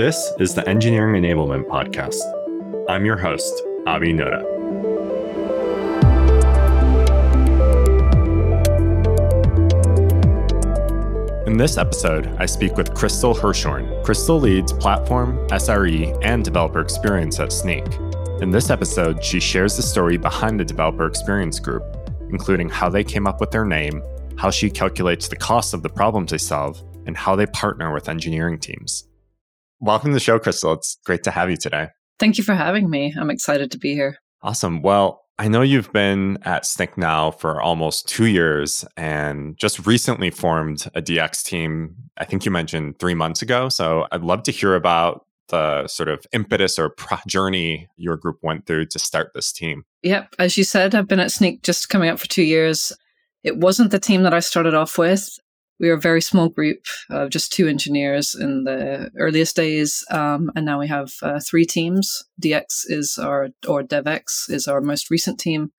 This is the Engineering Enablement Podcast. I'm your host, Abi Noda. In this episode, I speak with Crystal Hirschorn. Crystal leads platform, SRE, and developer experience at Snyk. In this episode, she shares the story behind the developer experience group, including how they came up with their name, how she calculates the cost of the problems they solve, and how they partner with engineering teams. Welcome to the show, Crystal. It's great to have you today. Thank you for having me. I'm excited to be here. Awesome. Well, I know you've been at Snyk now for almost two years and just recently formed a DX team. I think you mentioned three months ago. So I'd love to hear about the sort of impetus or pro- journey your group went through to start this team. Yep. As you said, I've been at Snyk just coming up for two years. It wasn't the team that I started off with. We were a very small group of just two engineers in the earliest days, um, and now we have uh, three teams. DX is our, or DevX is our most recent team.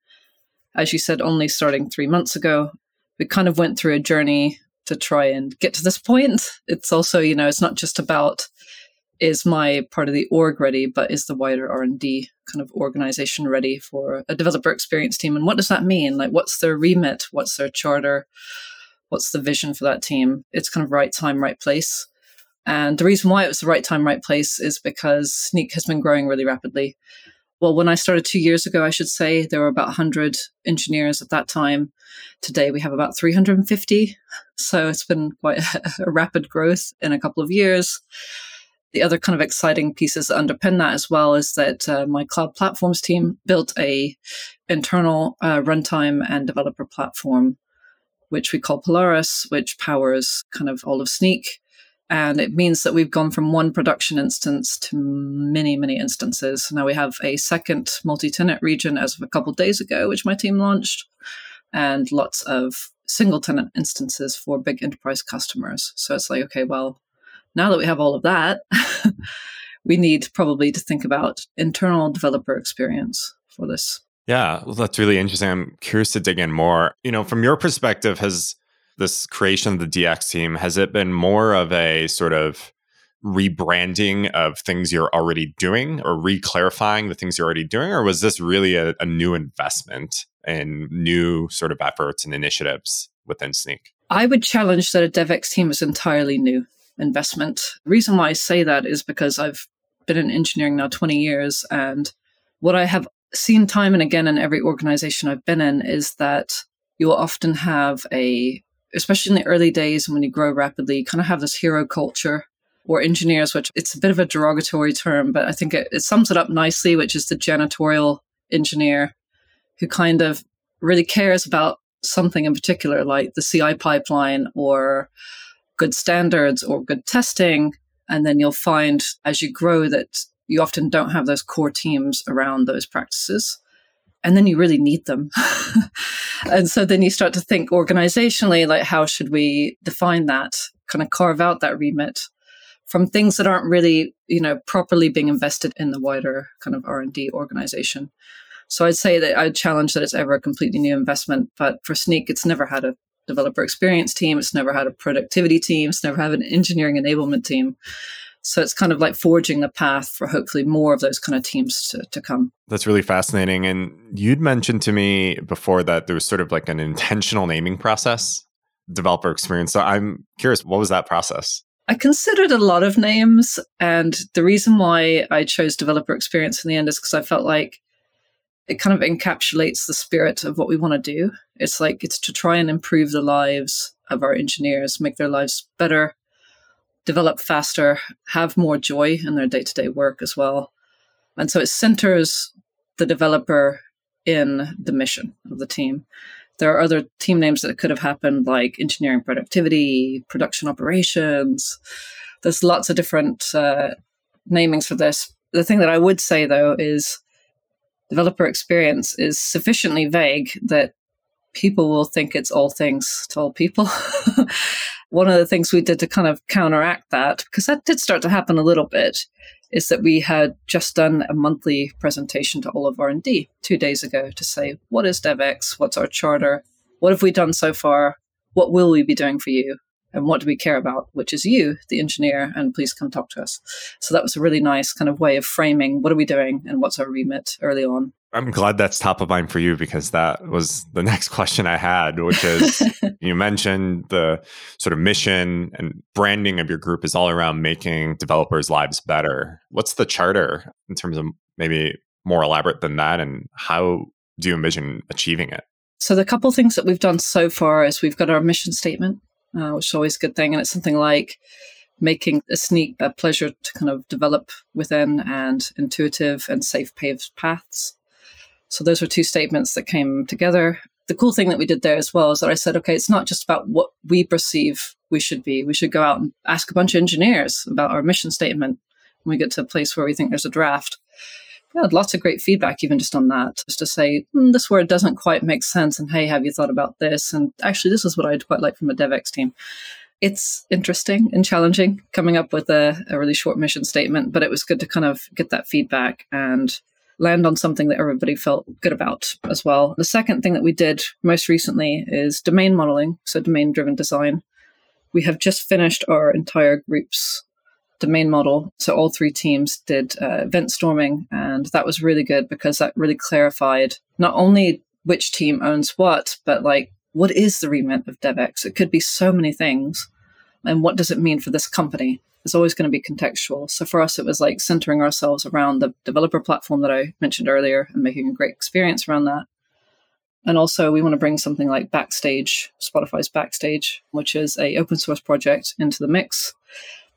As you said, only starting three months ago. We kind of went through a journey to try and get to this point. It's also, you know, it's not just about is my part of the org ready, but is the wider R and D kind of organization ready for a developer experience team? And what does that mean? Like, what's their remit? What's their charter? What's the vision for that team? It's kind of right time, right place. And the reason why it was the right time, right place is because Snyk has been growing really rapidly. Well, when I started two years ago, I should say, there were about 100 engineers at that time. Today, we have about 350. So it's been quite a, a rapid growth in a couple of years the other kind of exciting pieces that underpin that as well is that uh, my cloud platforms team built a internal uh, runtime and developer platform which we call polaris which powers kind of all of Snyk. and it means that we've gone from one production instance to many many instances now we have a second multi-tenant region as of a couple of days ago which my team launched and lots of single tenant instances for big enterprise customers so it's like okay well now that we have all of that, we need probably to think about internal developer experience for this. Yeah, well, that's really interesting. I'm curious to dig in more. You know, from your perspective, has this creation of the DX team, has it been more of a sort of rebranding of things you're already doing or re-clarifying the things you're already doing? Or was this really a, a new investment and new sort of efforts and initiatives within Snyk? I would challenge that a DevX team is entirely new investment. The reason why I say that is because I've been in engineering now 20 years, and what I have seen time and again in every organization I've been in is that you will often have a, especially in the early days when you grow rapidly, you kind of have this hero culture or engineers, which it's a bit of a derogatory term, but I think it, it sums it up nicely, which is the janitorial engineer who kind of really cares about something in particular, like the CI pipeline or good standards or good testing. And then you'll find as you grow that you often don't have those core teams around those practices. And then you really need them. and so then you start to think organizationally, like how should we define that, kind of carve out that remit from things that aren't really, you know, properly being invested in the wider kind of R&D organization. So I'd say that I'd challenge that it's ever a completely new investment, but for Snyk, it's never had a developer experience team. It's never had a productivity team. It's never had an engineering enablement team. So it's kind of like forging the path for hopefully more of those kind of teams to, to come. That's really fascinating. And you'd mentioned to me before that there was sort of like an intentional naming process, developer experience. So I'm curious, what was that process? I considered a lot of names. And the reason why I chose developer experience in the end is because I felt like it kind of encapsulates the spirit of what we want to do. It's like it's to try and improve the lives of our engineers, make their lives better, develop faster, have more joy in their day to day work as well. And so it centers the developer in the mission of the team. There are other team names that could have happened, like engineering productivity, production operations. There's lots of different uh, namings for this. The thing that I would say, though, is developer experience is sufficiently vague that people will think it's all things to all people. One of the things we did to kind of counteract that, because that did start to happen a little bit, is that we had just done a monthly presentation to all of R&D two days ago to say, what is DevX? What's our charter? What have we done so far? What will we be doing for you? And what do we care about, which is you, the engineer, and please come talk to us. So that was a really nice kind of way of framing what are we doing and what's our remit early on. I'm glad that's top of mind for you because that was the next question I had, which is you mentioned the sort of mission and branding of your group is all around making developers' lives better. What's the charter in terms of maybe more elaborate than that? And how do you envision achieving it? So, the couple things that we've done so far is we've got our mission statement, uh, which is always a good thing. And it's something like making a Snyk a pleasure to kind of develop within and intuitive and safe paved paths. So those were two statements that came together. The cool thing that we did there as well is that I said, okay, it's not just about what we perceive we should be. We should go out and ask a bunch of engineers about our mission statement when we get to a place where we think there's a draft. Had lots of great feedback, even just on that, just to say, mm, this word doesn't quite make sense. And hey, have you thought about this? And actually, this is what I'd quite like from a DevX team. It's interesting and challenging coming up with a, a really short mission statement, but it was good to kind of get that feedback and land on something that everybody felt good about as well. The second thing that we did most recently is domain modeling, so domain driven design. We have just finished our entire group's domain model. So all three teams did uh, event storming, and that was really good because that really clarified not only which team owns what, but like what is the remit of DevX? It could be so many things. And what does it mean for this company? It's always going to be contextual. So for us, it was like centering ourselves around the developer platform that I mentioned earlier and making a great experience around that. And also, we want to bring something like Backstage, Spotify's Backstage, which is a open source project, into the mix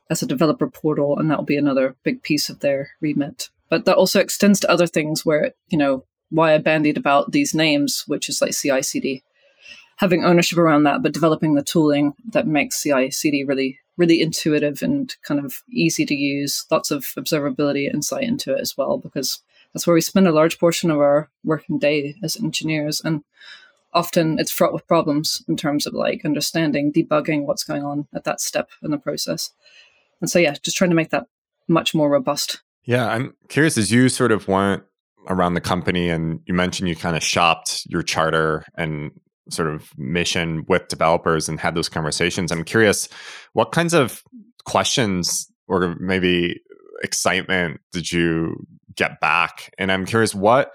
as a developer portal, and that will be another big piece of their remit. But that also extends to other things where, you know, why I bandied about these names, which is like CI/CD, having ownership around that, but developing the tooling that makes CI/CD really really intuitive and kind of easy to use. Lots of observability insight into it as well, because that's where we spend a large portion of our working day as engineers. And often it's fraught with problems in terms of like understanding, debugging what's going on at that step in the process. And so, yeah, just trying to make that much more robust. Yeah, I'm curious as you sort of went around the company and you mentioned you kind of shopped your charter and sort of mission with developers and had those conversations. I'm curious, what kinds of questions or maybe excitement did you get back? And I'm curious, what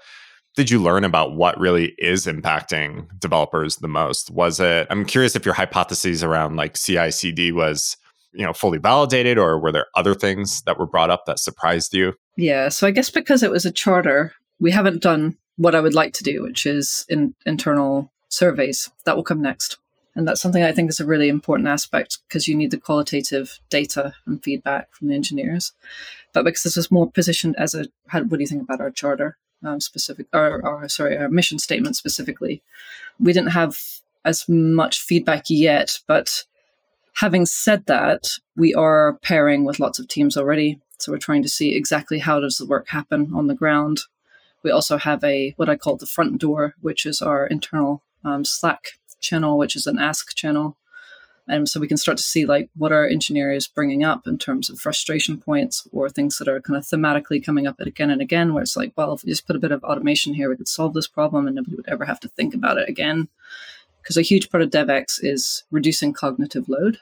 did you learn about what really is impacting developers the most? Was it, I'm curious if your hypotheses around like CI CD was, you know, fully validated or were there other things that were brought up that surprised you? Yeah. So I guess because it was a charter, we haven't done what I would like to do, which is in internal surveys. That will come next. And that's something I think is a really important aspect because you need the qualitative data and feedback from the engineers. But because this was more positioned as a, how, what do you think about our charter um, specific, or, or sorry, our mission statement specifically? We didn't have as much feedback yet, but having said that, we are pairing with lots of teams already. So we're trying to see exactly how does the work happen on the ground. We also have a what I call the front door, which is our internal um, Slack channel, which is an Ask channel. And so we can start to see like what our engineer is bringing up in terms of frustration points or things that are kind of thematically coming up again and again, where it's like, well, if we just put a bit of automation here, we could solve this problem and nobody would ever have to think about it again. Because a huge part of DevX is reducing cognitive load.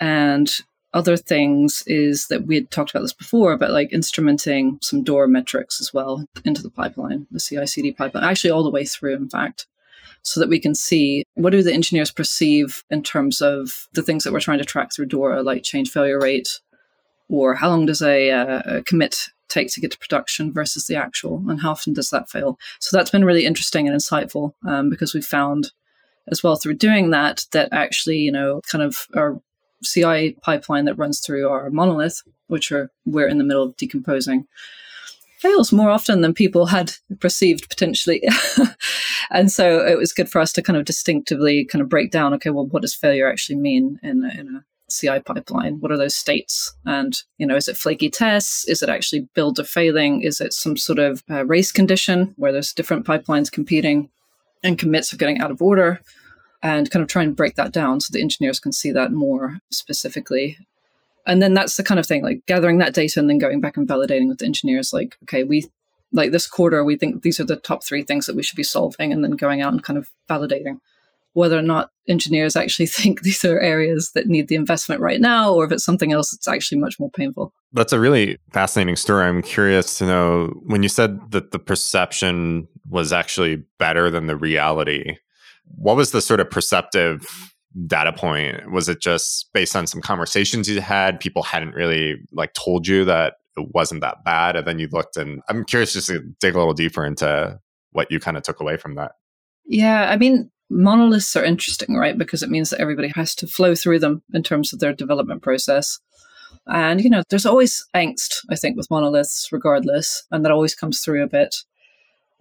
And other things is that we had talked about this before, but like instrumenting some DORA metrics as well into the pipeline, the CI CD pipeline, actually all the way through, in fact so that we can see what do the engineers perceive in terms of the things that we're trying to track through Dora, like change failure rate, or how long does a, uh, a commit take to get to production versus the actual, and how often does that fail? So that's been really interesting and insightful um, because we found as well through doing that that actually, you know, kind of our CI pipeline that runs through our monolith, which are we're in the middle of decomposing, fails more often than people had perceived potentially. and so it was good for us to kind of distinctively kind of break down okay, well, what does failure actually mean in a, in a CI pipeline? What are those states? And, you know, is it flaky tests? Is it actually builder failing? Is it some sort of uh, race condition where there's different pipelines competing and commits are getting out of order? And kind of try and break that down so the engineers can see that more specifically and then that's the kind of thing like gathering that data and then going back and validating with the engineers like okay we like this quarter we think these are the top three things that we should be solving and then going out and kind of validating whether or not engineers actually think these are areas that need the investment right now, or if it's something else that's actually much more painful. That's a really fascinating story. I'm curious to know when you said that the perception was actually better than the reality, what was the sort of perceptive data point? Was it just based on some conversations you had? People hadn't really like told you that it wasn't that bad. And then you looked and I'm curious just to dig a little deeper into what you kind of took away from that. Yeah, I mean, monoliths are interesting, right? Because it means that everybody has to flow through them in terms of their development process. And, you know, there's always angst, I think, with monoliths, regardless, and that always comes through a bit.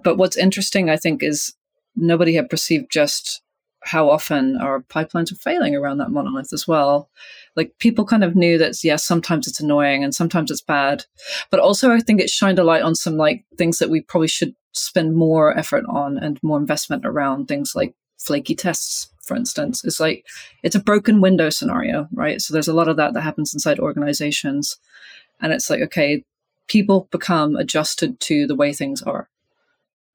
But what's interesting, I think, is nobody had perceived just how often our pipelines are failing around that monolith as well. Like people kind of knew that yes, sometimes it's annoying and sometimes it's bad, but also I think it shined a light on some like things that we probably should spend more effort on and more investment around things like flaky tests, for instance. It's like it's a broken window scenario, right? So there's a lot of that that happens inside organizations, and it's like okay, people become adjusted to the way things are.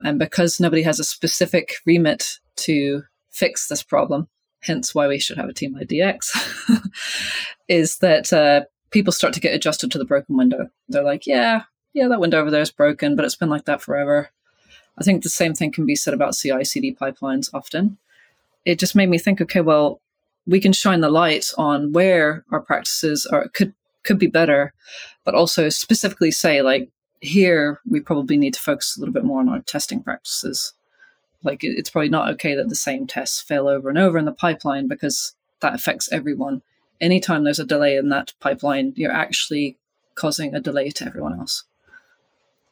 And because nobody has a specific remit to fix this problem, hence why we should have a team like DX, is that uh, people start to get adjusted to the broken window. They're like, yeah, yeah, that window over there is broken, but it's been like that forever. I think the same thing can be said about CI CD pipelines often. It just made me think, okay, well, we can shine the light on where our practices are could could be better, but also specifically say like here we probably need to focus a little bit more on our testing practices like it's probably not okay that the same tests fail over and over in the pipeline because that affects everyone. Anytime there's a delay in that pipeline, you're actually causing a delay to everyone else.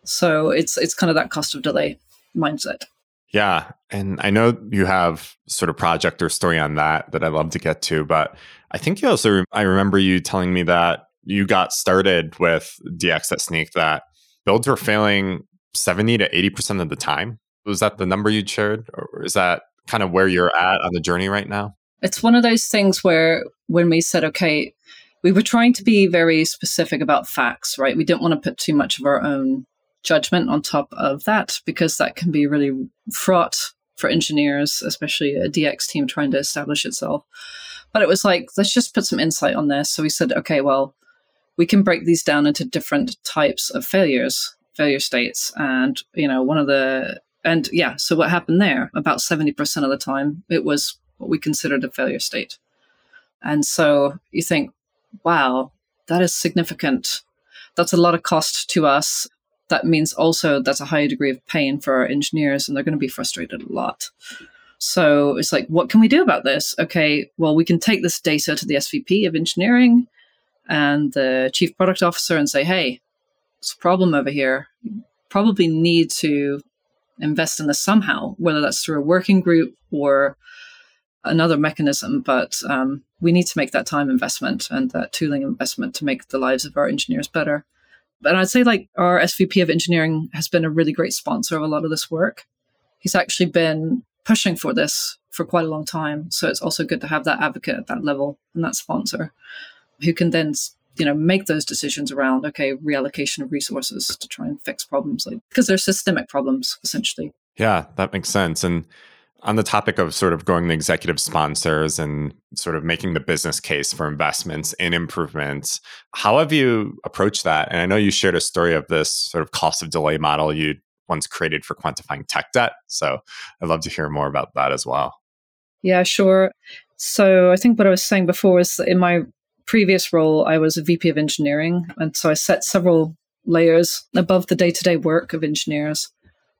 So it's it's kind of that cost of delay mindset. Yeah, and I know you have sort of project or story on that that I'd love to get to, but I think you also I remember you telling me that you got started with DX at Snyk that builds were failing 70 to 80% of the time was that the number you shared, or is that kind of where you're at on the journey right now? It's one of those things where when we said, okay, we were trying to be very specific about facts, right? We didn't want to put too much of our own judgment on top of that because that can be really fraught for engineers, especially a DX team trying to establish itself. But it was like, let's just put some insight on this. So we said, okay, well, we can break these down into different types of failures, failure states. And, you know, one of the and yeah, so what happened there? About 70% of the time, it was what we considered a failure state. And so you think, wow, that is significant. That's a lot of cost to us. That means also that's a high degree of pain for our engineers, and they're going to be frustrated a lot. So it's like, what can we do about this? Okay, well, we can take this data to the SVP of engineering and the chief product officer and say, hey, it's a problem over here. Probably need to invest in this somehow, whether that's through a working group or another mechanism. But um, we need to make that time investment and that tooling investment to make the lives of our engineers better. And I'd say, like, our SVP of engineering has been a really great sponsor of a lot of this work. He's actually been pushing for this for quite a long time. So it's also good to have that advocate at that level and that sponsor who can then you know make those decisions around okay reallocation of resources to try and fix problems like because they're systemic problems essentially yeah that makes sense and on the topic of sort of going the executive sponsors and sort of making the business case for investments in improvements how have you approached that and i know you shared a story of this sort of cost of delay model you once created for quantifying tech debt so i'd love to hear more about that as well yeah sure so I think what I was saying before is in my previous role, I was a VP of engineering. And so I set several layers above the day to day work of engineers.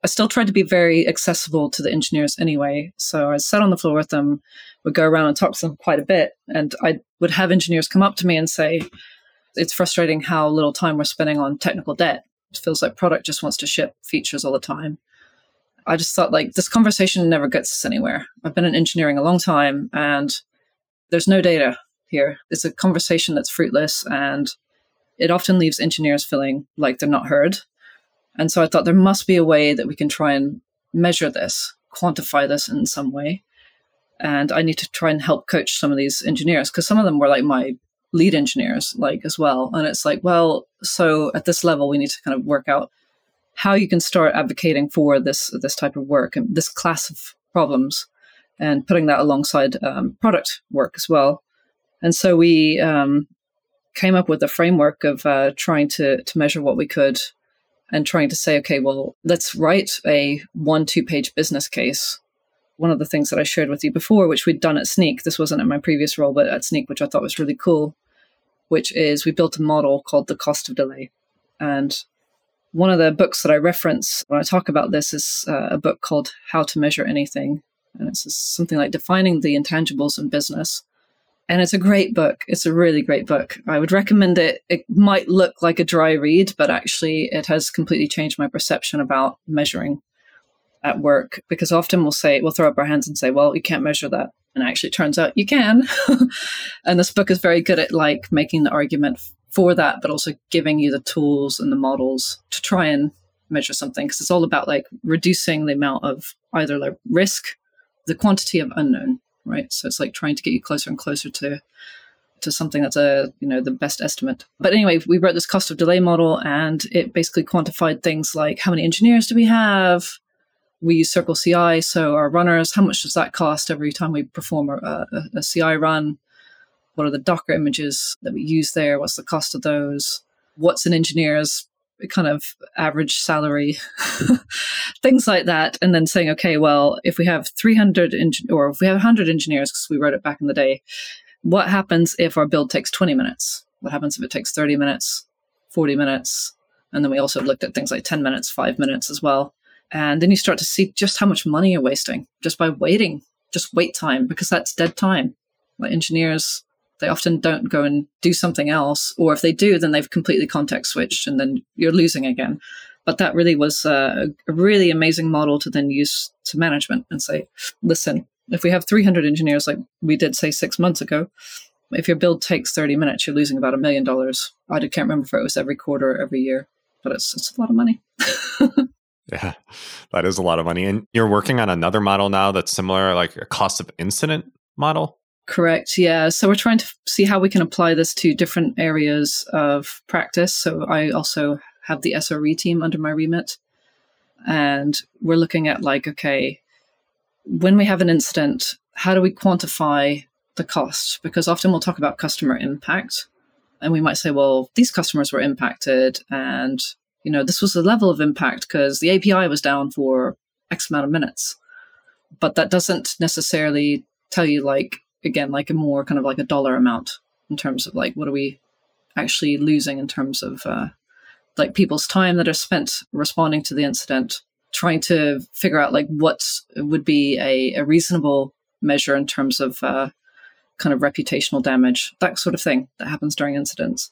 I still tried to be very accessible to the engineers anyway. So I sat on the floor with them, would go around and talk to them quite a bit. And I would have engineers come up to me and say, It's frustrating how little time we're spending on technical debt. It feels like product just wants to ship features all the time. I just thought, like, this conversation never gets us anywhere. I've been in engineering a long time and there's no data here. It's a conversation that's fruitless and it often leaves engineers feeling like they're not heard. And so I thought there must be a way that we can try and measure this, quantify this in some way. And I need to try and help coach some of these engineers because some of them were like my lead engineers, like as well. And it's like, well, so at this level, we need to kind of work out how you can start advocating for this this type of work and this class of problems and putting that alongside um, product work as well. And so we um, came up with a framework of uh, trying to to measure what we could and trying to say, okay, well, let's write a one two page business case. One of the things that I shared with you before, which we'd done at Snyk, this wasn't in my previous role, but at Snyk, which I thought was really cool, which is we built a model called the cost of delay. And one of the books that I reference when I talk about this is uh, a book called How to Measure Anything. And it's something like defining the intangibles in business and it's a great book. It's a really great book. I would recommend it. It might look like a dry read, but actually, it has completely changed my perception about measuring at work because often we'll say, we'll throw up our hands and say, well, you can't measure that. And actually, it turns out you can. and this book is very good at like making the argument for that, but also giving you the tools and the models to try and measure something because it's all about like reducing the amount of either like risk, the quantity of unknown right? So it's like trying to get you closer and closer to to something that's a you know the best estimate. But anyway, we wrote this cost of delay model, and it basically quantified things like how many engineers do we have. We use Circle CI, so our runners, how much does that cost every time we perform a, a, a CI run? What are the Docker images that we use there? What's the cost of those? What's an engineer's kind of average salary, things like that. And then saying, okay, well, if we have 300 or if we have 100 engineers, because we wrote it back in the day, what happens if our build takes 20 minutes? What happens if it takes 30 minutes, 40 minutes? And then we also looked at things like 10 minutes, five minutes as well. And then you start to see just how much money you're wasting just by waiting, just wait time, because that's dead time. Like engineers they often don't go and do something else, or if they do, then they've completely context switched, and then you're losing again. But that really was a, a really amazing model to then use to management and say, listen, if we have 300 engineers, like we did say six months ago, if your build takes 30 minutes, you're losing about a million dollars. I can't remember if it was every quarter or every year, but it's, it's a lot of money. yeah, that is a lot of money. And you're working on another model now that's similar, like a cost of incident model? Correct. Yeah. So we're trying to see how we can apply this to different areas of practice. So I also have the SRE team under my remit. And we're looking at like, okay, when we have an incident, how do we quantify the cost? Because often we'll talk about customer impact. And we might say, well, these customers were impacted and, you know, this was the level of impact because the API was down for X amount of minutes. But that doesn't necessarily tell you like again like a more kind of like a dollar amount in terms of like what are we actually losing in terms of uh, like people's time that are spent responding to the incident trying to figure out like what would be a, a reasonable measure in terms of uh, kind of reputational damage that sort of thing that happens during incidents.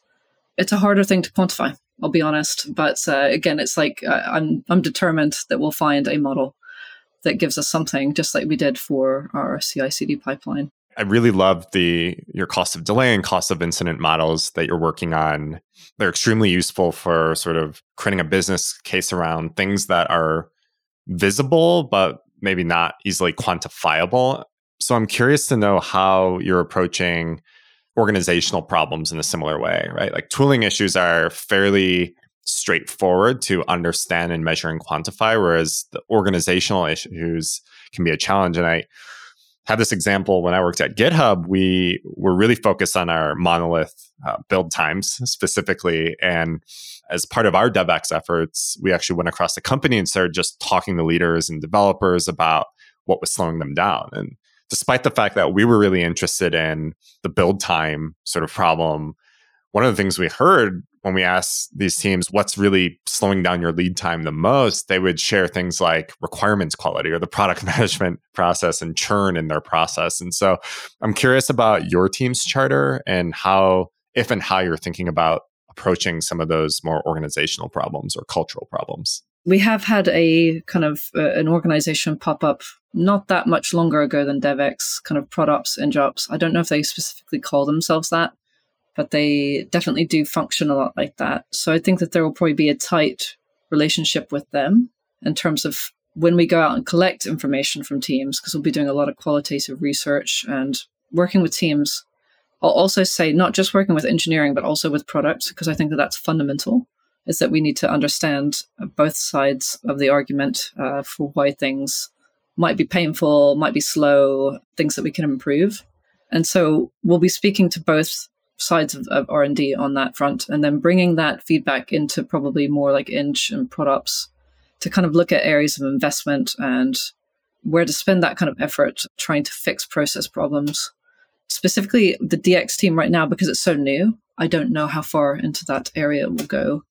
It's a harder thing to quantify i'll be honest but uh, again it's like uh, i'm i'm determined that we'll find a model that gives us something just like we did for our ci cd pipeline I really love the your cost of delay and cost of incident models that you're working on. They're extremely useful for sort of creating a business case around things that are visible but maybe not easily quantifiable. So I'm curious to know how you're approaching organizational problems in a similar way, right? Like tooling issues are fairly straightforward to understand and measure and quantify, whereas the organizational issues can be a challenge. And I have this example when I worked at GitHub, we were really focused on our monolith uh, build times specifically. And as part of our DevX efforts, we actually went across the company and started just talking to leaders and developers about what was slowing them down. And despite the fact that we were really interested in the build time sort of problem, one of the things we heard when we asked these teams what's really slowing down your lead time the most, they would share things like requirements quality or the product management process and churn in their process. And so I'm curious about your team's charter and how, if and how you're thinking about approaching some of those more organizational problems or cultural problems. We have had a kind of uh, an organization pop up not that much longer ago than DevX, kind of ProdOps, EngOps. I don't know if they specifically call themselves that, but they definitely do function a lot like that. So I think that there will probably be a tight relationship with them in terms of when we go out and collect information from teams, because we'll be doing a lot of qualitative research and working with teams. I'll also say not just working with engineering, but also with products, because I think that that's fundamental. Is that we need to understand both sides of the argument uh, for why things might be painful, might be slow, things that we can improve. And so we'll be speaking to both sides of, of R&D on that front and then bringing that feedback into probably more like inch and products to kind of look at areas of investment and where to spend that kind of effort trying to fix process problems. Specifically, the DX team right now, because it's so new, I don't know how far into that area will go.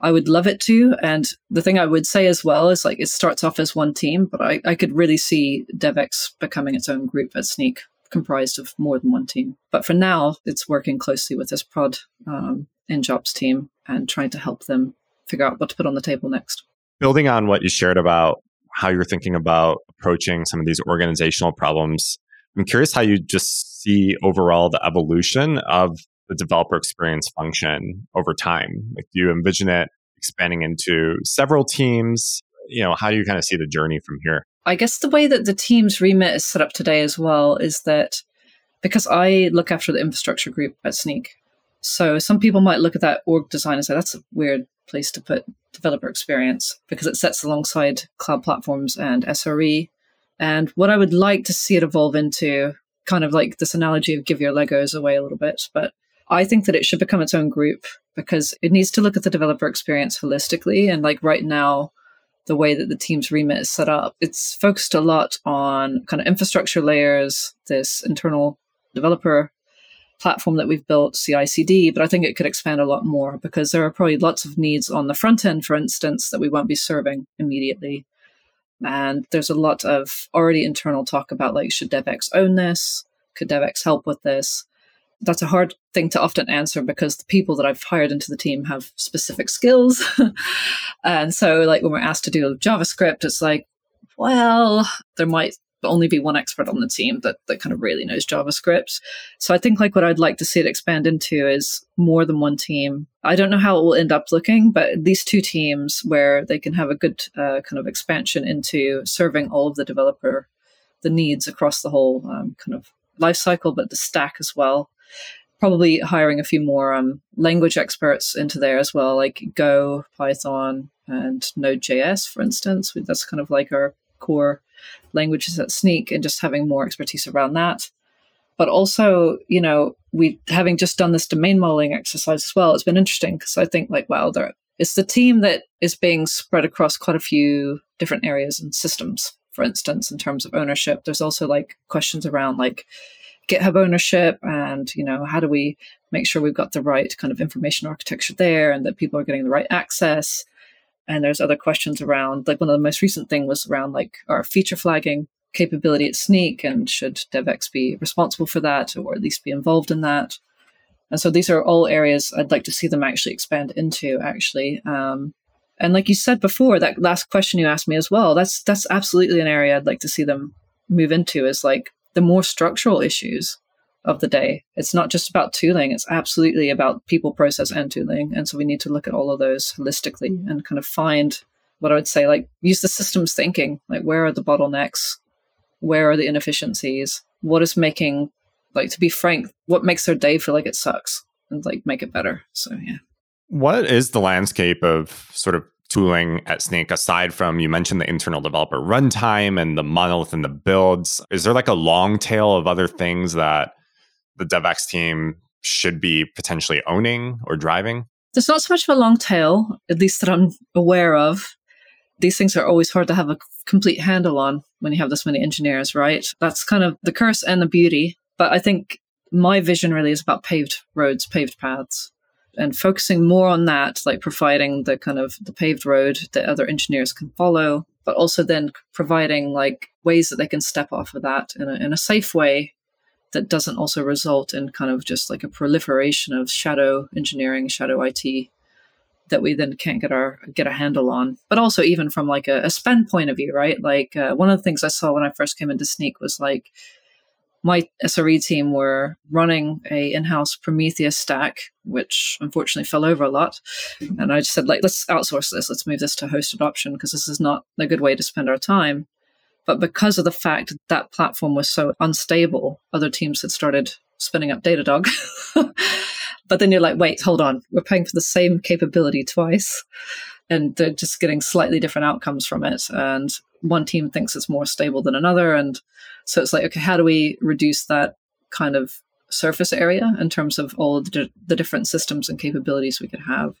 I would love it to. And the thing I would say as well is like it starts off as one team, but I, I could really see DevX becoming its own group at Snyk, comprised of more than one team. But for now, it's working closely with this prod um, Jobs team and trying to help them figure out what to put on the table next. Building on what you shared about how you're thinking about approaching some of these organizational problems, I'm curious how you just see overall the evolution of the developer experience function over time? Like, do you envision it expanding into several teams? You know, how do you kind of see the journey from here? I guess the way that the team's remit is set up today as well is that because I look after the infrastructure group at Snyk. so some people might look at that org design and say that's a weird place to put developer experience because it sits alongside cloud platforms and SRE. And what I would like to see it evolve into, kind of like this analogy of give your Legos away a little bit, but I think that it should become its own group because it needs to look at the developer experience holistically. And like right now, the way that the team's remit is set up, it's focused a lot on kind of infrastructure layers, this internal developer platform that we've built, CI CD, but I think it could expand a lot more because there are probably lots of needs on the front end, for instance, that we won't be serving immediately. And there's a lot of already internal talk about like, should DevX own this? Could DevX help with this? that's a hard thing to often answer because the people that I've hired into the team have specific skills. and so, like, when we're asked to do JavaScript, it's like, well, there might only be one expert on the team that, that kind of really knows JavaScript. So I think like what I'd like to see it expand into is more than one team. I don't know how it will end up looking, but at least two teams where they can have a good uh, kind of expansion into serving all of the developer, the needs across the whole um, kind of life cycle, but the stack as well probably hiring a few more um, language experts into there as well, like Go, Python, and Node.js, for instance. That's kind of like our core languages at Snyk, and just having more expertise around that. But also, you know, we having just done this domain modeling exercise as well. It's been interesting because I think like, wow, there it's the team that is being spread across quite a few different areas and systems. For instance, in terms of ownership, there's also like questions around like GitHub ownership and, you know, how do we make sure we've got the right kind of information architecture there and that people are getting the right access. And there's other questions around, like one of the most recent thing was around like our feature flagging capability at Snyk and should DevX be responsible for that or at least be involved in that. And so these are all areas I'd like to see them actually expand into actually. Um, and like you said before, that last question you asked me as well, that's that's absolutely an area I'd like to see them move into is like the more structural issues of the day. It's not just about tooling, it's absolutely about people, process, and tooling. And so we need to look at all of those holistically mm-hmm. and kind of find what I would say, like use the systems thinking. Like, where are the bottlenecks? Where are the inefficiencies? What is making, like, to be frank, what makes their day feel like it sucks and like make it better? So, yeah. What is the landscape of sort of tooling at Snyk aside from you mentioned the internal developer runtime and the monolith and the builds? Is there like a long tail of other things that the DevX team should be potentially owning or driving? There's not so much of a long tail, at least that I'm aware of. These things are always hard to have a complete handle on when you have this many engineers, right? That's kind of the curse and the beauty. But I think my vision really is about paved roads, paved paths and focusing more on that, like providing the kind of the paved road that other engineers can follow, but also then providing like ways that they can step off of that in a, in a safe way that doesn't also result in kind of just like a proliferation of shadow engineering, shadow IT that we then can't get our get a handle on. But also even from like a, a spend point of view, right? Like uh, one of the things I saw when I first came into Snyk was like my SRE team were running a in-house Prometheus stack, which unfortunately fell over a lot. And I just said, like, let's outsource this. Let's move this to hosted option because this is not a good way to spend our time. But because of the fact that, that platform was so unstable, other teams had started spinning up Datadog. but then you're like, wait, hold on. We're paying for the same capability twice. And they're just getting slightly different outcomes from it. And one team thinks it's more stable than another. And so it's like, okay, how do we reduce that kind of surface area in terms of all the, the different systems and capabilities we could have?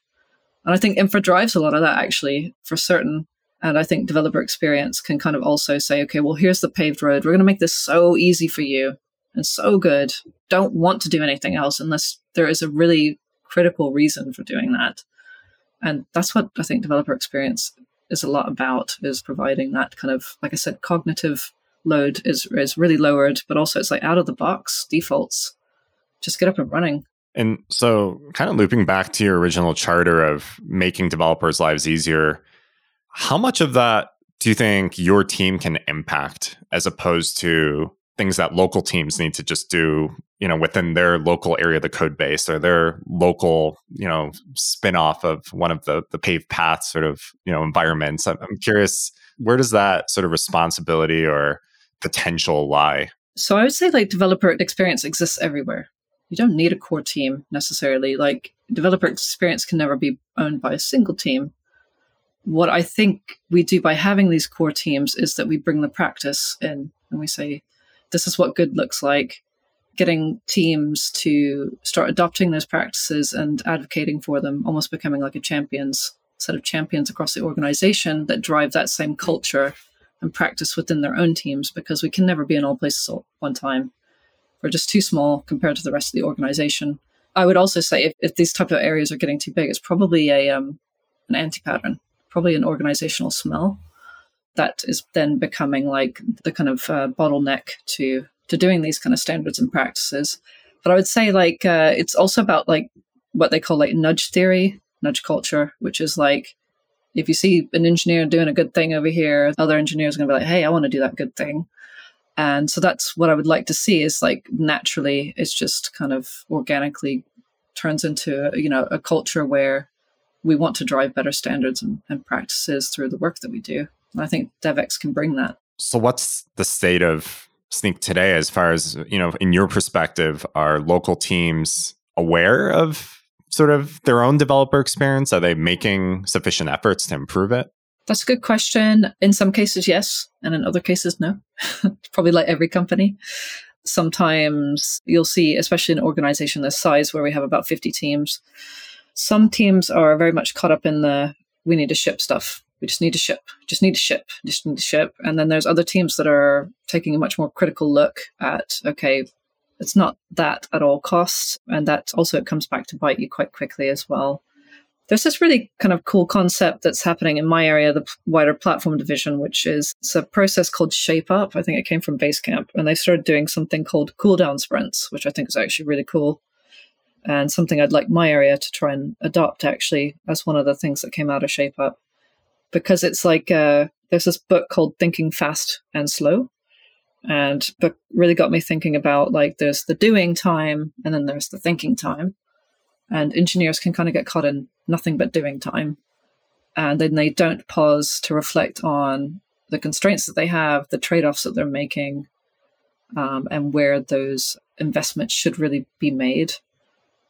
And I think infra drives a lot of that actually for certain. And I think developer experience can kind of also say, okay, well, here's the paved road. We're going to make this so easy for you and so good. Don't want to do anything else unless there is a really critical reason for doing that. And that's what I think developer experience is a lot about is providing that kind of, like I said, cognitive load is, is really lowered, but also it's like out of the box defaults. Just get up and running. And so, kind of looping back to your original charter of making developers' lives easier, how much of that do you think your team can impact as opposed to things that local teams need to just do you know within their local area of the code base or their local you know spin-off of one of the the paved path sort of you know environments. I'm curious where does that sort of responsibility or potential lie? So i would say like developer experience exists everywhere. You don't need a core team necessarily. Like developer experience can never be owned by a single team. What i think we do by having these core teams is that we bring the practice in and we say this is what good looks like getting teams to start adopting those practices and advocating for them, almost becoming like a champions set of champions across the organization that drive that same culture and practice within their own teams because we can never be in all places at one time. We're just too small compared to the rest of the organization. I would also say if, if these type of areas are getting too big, it's probably a um, an anti pattern, probably an organizational smell that is then becoming like the kind of uh, bottleneck to to doing these kind of standards and practices. But I would say like uh, it's also about like what they call like nudge theory, nudge culture, which is like if you see an engineer doing a good thing over here, other engineers are going to be like, "Hey, I want to do that good thing." And so that's what I would like to see is like naturally, it's just kind of organically turns into you know a culture where we want to drive better standards and, and practices through the work that we do. And I think DevX can bring that. So, what's the state of Snyk today as far as, you know, in your perspective, are local teams aware of sort of their own developer experience? Are they making sufficient efforts to improve it? That's a good question. In some cases, yes. And in other cases, no. Probably like every company. Sometimes you'll see, especially in an organization this size where we have about 50 teams, some teams are very much caught up in the we need to ship stuff we just need to ship, just need to ship, just need to ship. And then there's other teams that are taking a much more critical look at, okay, it's not that at all costs. And that also it comes back to bite you quite quickly as well. There's this really kind of cool concept that's happening in my area, the wider platform division, which is it's a process called Shape Up. I think it came from Basecamp, and they started doing something called cooldown sprints, which I think is actually really cool and something I'd like my area to try and adopt actually as one of the things that came out of Shape Up because it's like uh, there's this book called Thinking Fast and Slow, and book really got me thinking about like there's the doing time and then there's the thinking time, and engineers can kind of get caught in nothing but doing time, and then they don't pause to reflect on the constraints that they have, the trade offs that they're making, um, and where those investments should really be made.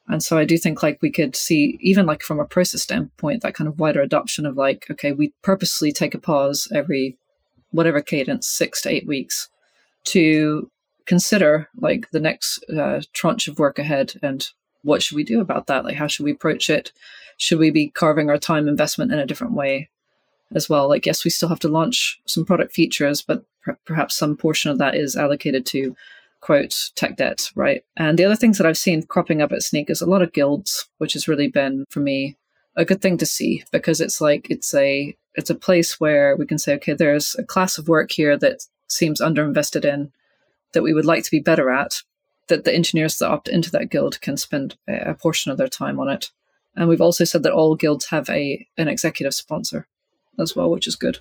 And so I do think like we could see, even like from a process standpoint, that kind of wider adoption of like, okay, we purposely take a pause every whatever cadence, six to eight weeks, to consider like the next uh, tranche of work ahead and what should we do about that? Like, how should we approach it? Should we be carving our time investment in a different way as well? Like, yes, we still have to launch some product features, but per- perhaps some portion of that is allocated to quote tech debt, right? And the other things that I've seen cropping up at Snyk is a lot of guilds, which has really been for me a good thing to see because it's like it's a it's a place where we can say, okay, there's a class of work here that seems underinvested in that we would like to be better at. That the engineers that opt into that guild can spend a portion of their time on it. And we've also said that all guilds have a an executive sponsor as well, which is good.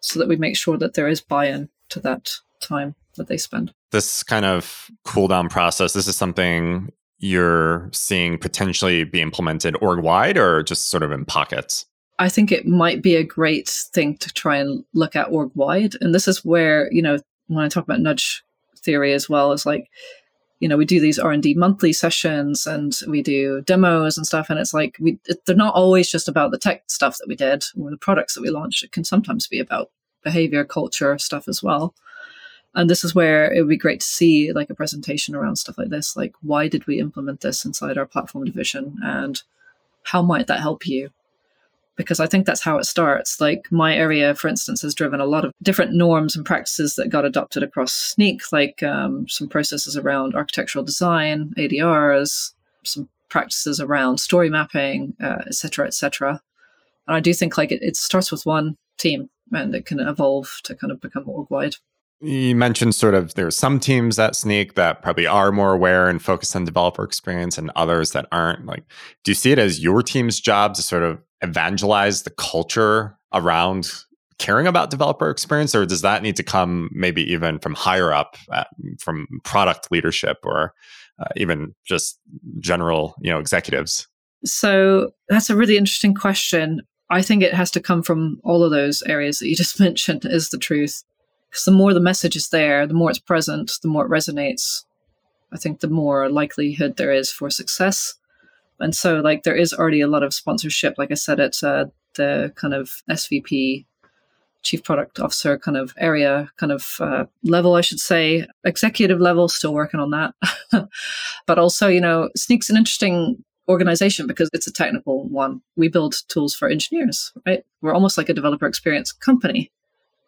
So that we make sure that there is buy-in to that time that they spend this kind of cool down process, this is something you're seeing potentially be implemented org wide or just sort of in pockets? I think it might be a great thing to try and look at org wide. And this is where, you know, when I talk about nudge theory as well, is like, you know, we do these R&D monthly sessions and we do demos and stuff. And it's like, we, it, they're not always just about the tech stuff that we did or the products that we launched. It can sometimes be about behavior, culture stuff as well. And this is where it would be great to see like a presentation around stuff like this. Like, why did we implement this inside our platform division? And how might that help you? Because I think that's how it starts. Like, my area, for instance, has driven a lot of different norms and practices that got adopted across Snyk like um, some processes around architectural design, ADRs, some practices around story mapping, uh, etc. et. And I do think like it, it starts with one team and it can evolve to kind of become org wide. You mentioned sort of there's some teams at Snyk that probably are more aware and focused on developer experience and others that aren't. Like, do you see it as your team's job to sort of evangelize the culture around caring about developer experience, or does that need to come maybe even from higher up, at, from product leadership, or uh, even just general, you know, executives? So that's a really interesting question. I think it has to come from all of those areas that you just mentioned, is the truth. Because the more the message is there, the more it's present, the more it resonates. I think the more likelihood there is for success. And so, like, there is already a lot of sponsorship. Like I said, it's uh, the kind of SVP, Chief Product Officer kind of area, kind of uh, level, I should say, executive level, still working on that. but also, you know, Snyk's an interesting organization because it's a technical one. We build tools for engineers, right? We're almost like a developer experience company.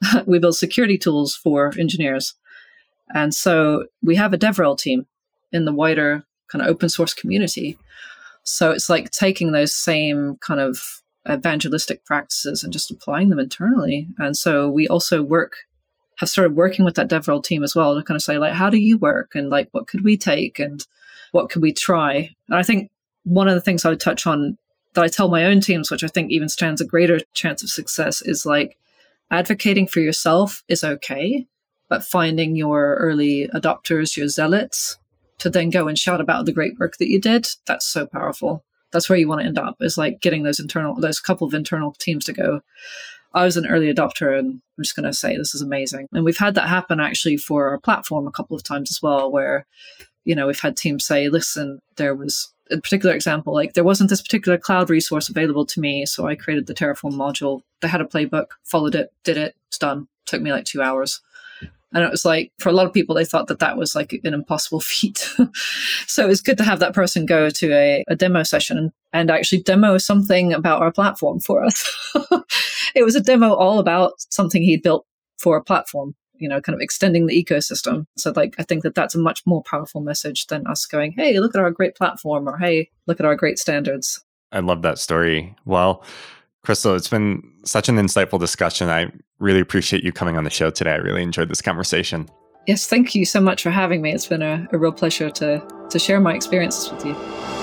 we build security tools for engineers. And so we have a DevRel team in the wider kind of open source community. So it's like taking those same kind of evangelistic practices and just applying them internally. And so we also work, have started working with that DevRel team as well to kind of say, like, how do you work? And like, what could we take? And what could we try? And I think one of the things I would touch on that I tell my own teams, which I think even stands a greater chance of success, is like advocating for yourself is okay, but finding your early adopters, your zealots, to then go and shout about the great work that you did, that's so powerful. That's where you want to end up, is like getting those internal, those couple of internal teams to go. I was an early adopter and I'm just going to say this is amazing. And we've had that happen actually for our platform a couple of times as well, where, you know, we've had teams say, listen, there was a particular example, like there wasn't this particular cloud resource available to me, so I created the Terraform module. They had a playbook, followed it, did it, it's done. took me like two hours. And it was like, for a lot of people, they thought that that was like an impossible feat. so it's good to have that person go to a, a demo session and actually demo something about our platform for us. it was a demo all about something he'd built for a platform you know, kind of extending the ecosystem. So, like, I think that that's a much more powerful message than us going, hey, look at our great platform or hey, look at our great standards. I love that story. Well, Crystal, it's been such an insightful discussion. I really appreciate you coming on the show today. I really enjoyed this conversation. Yes, thank you so much for having me. It's been a, a real pleasure to, to share my experiences with you.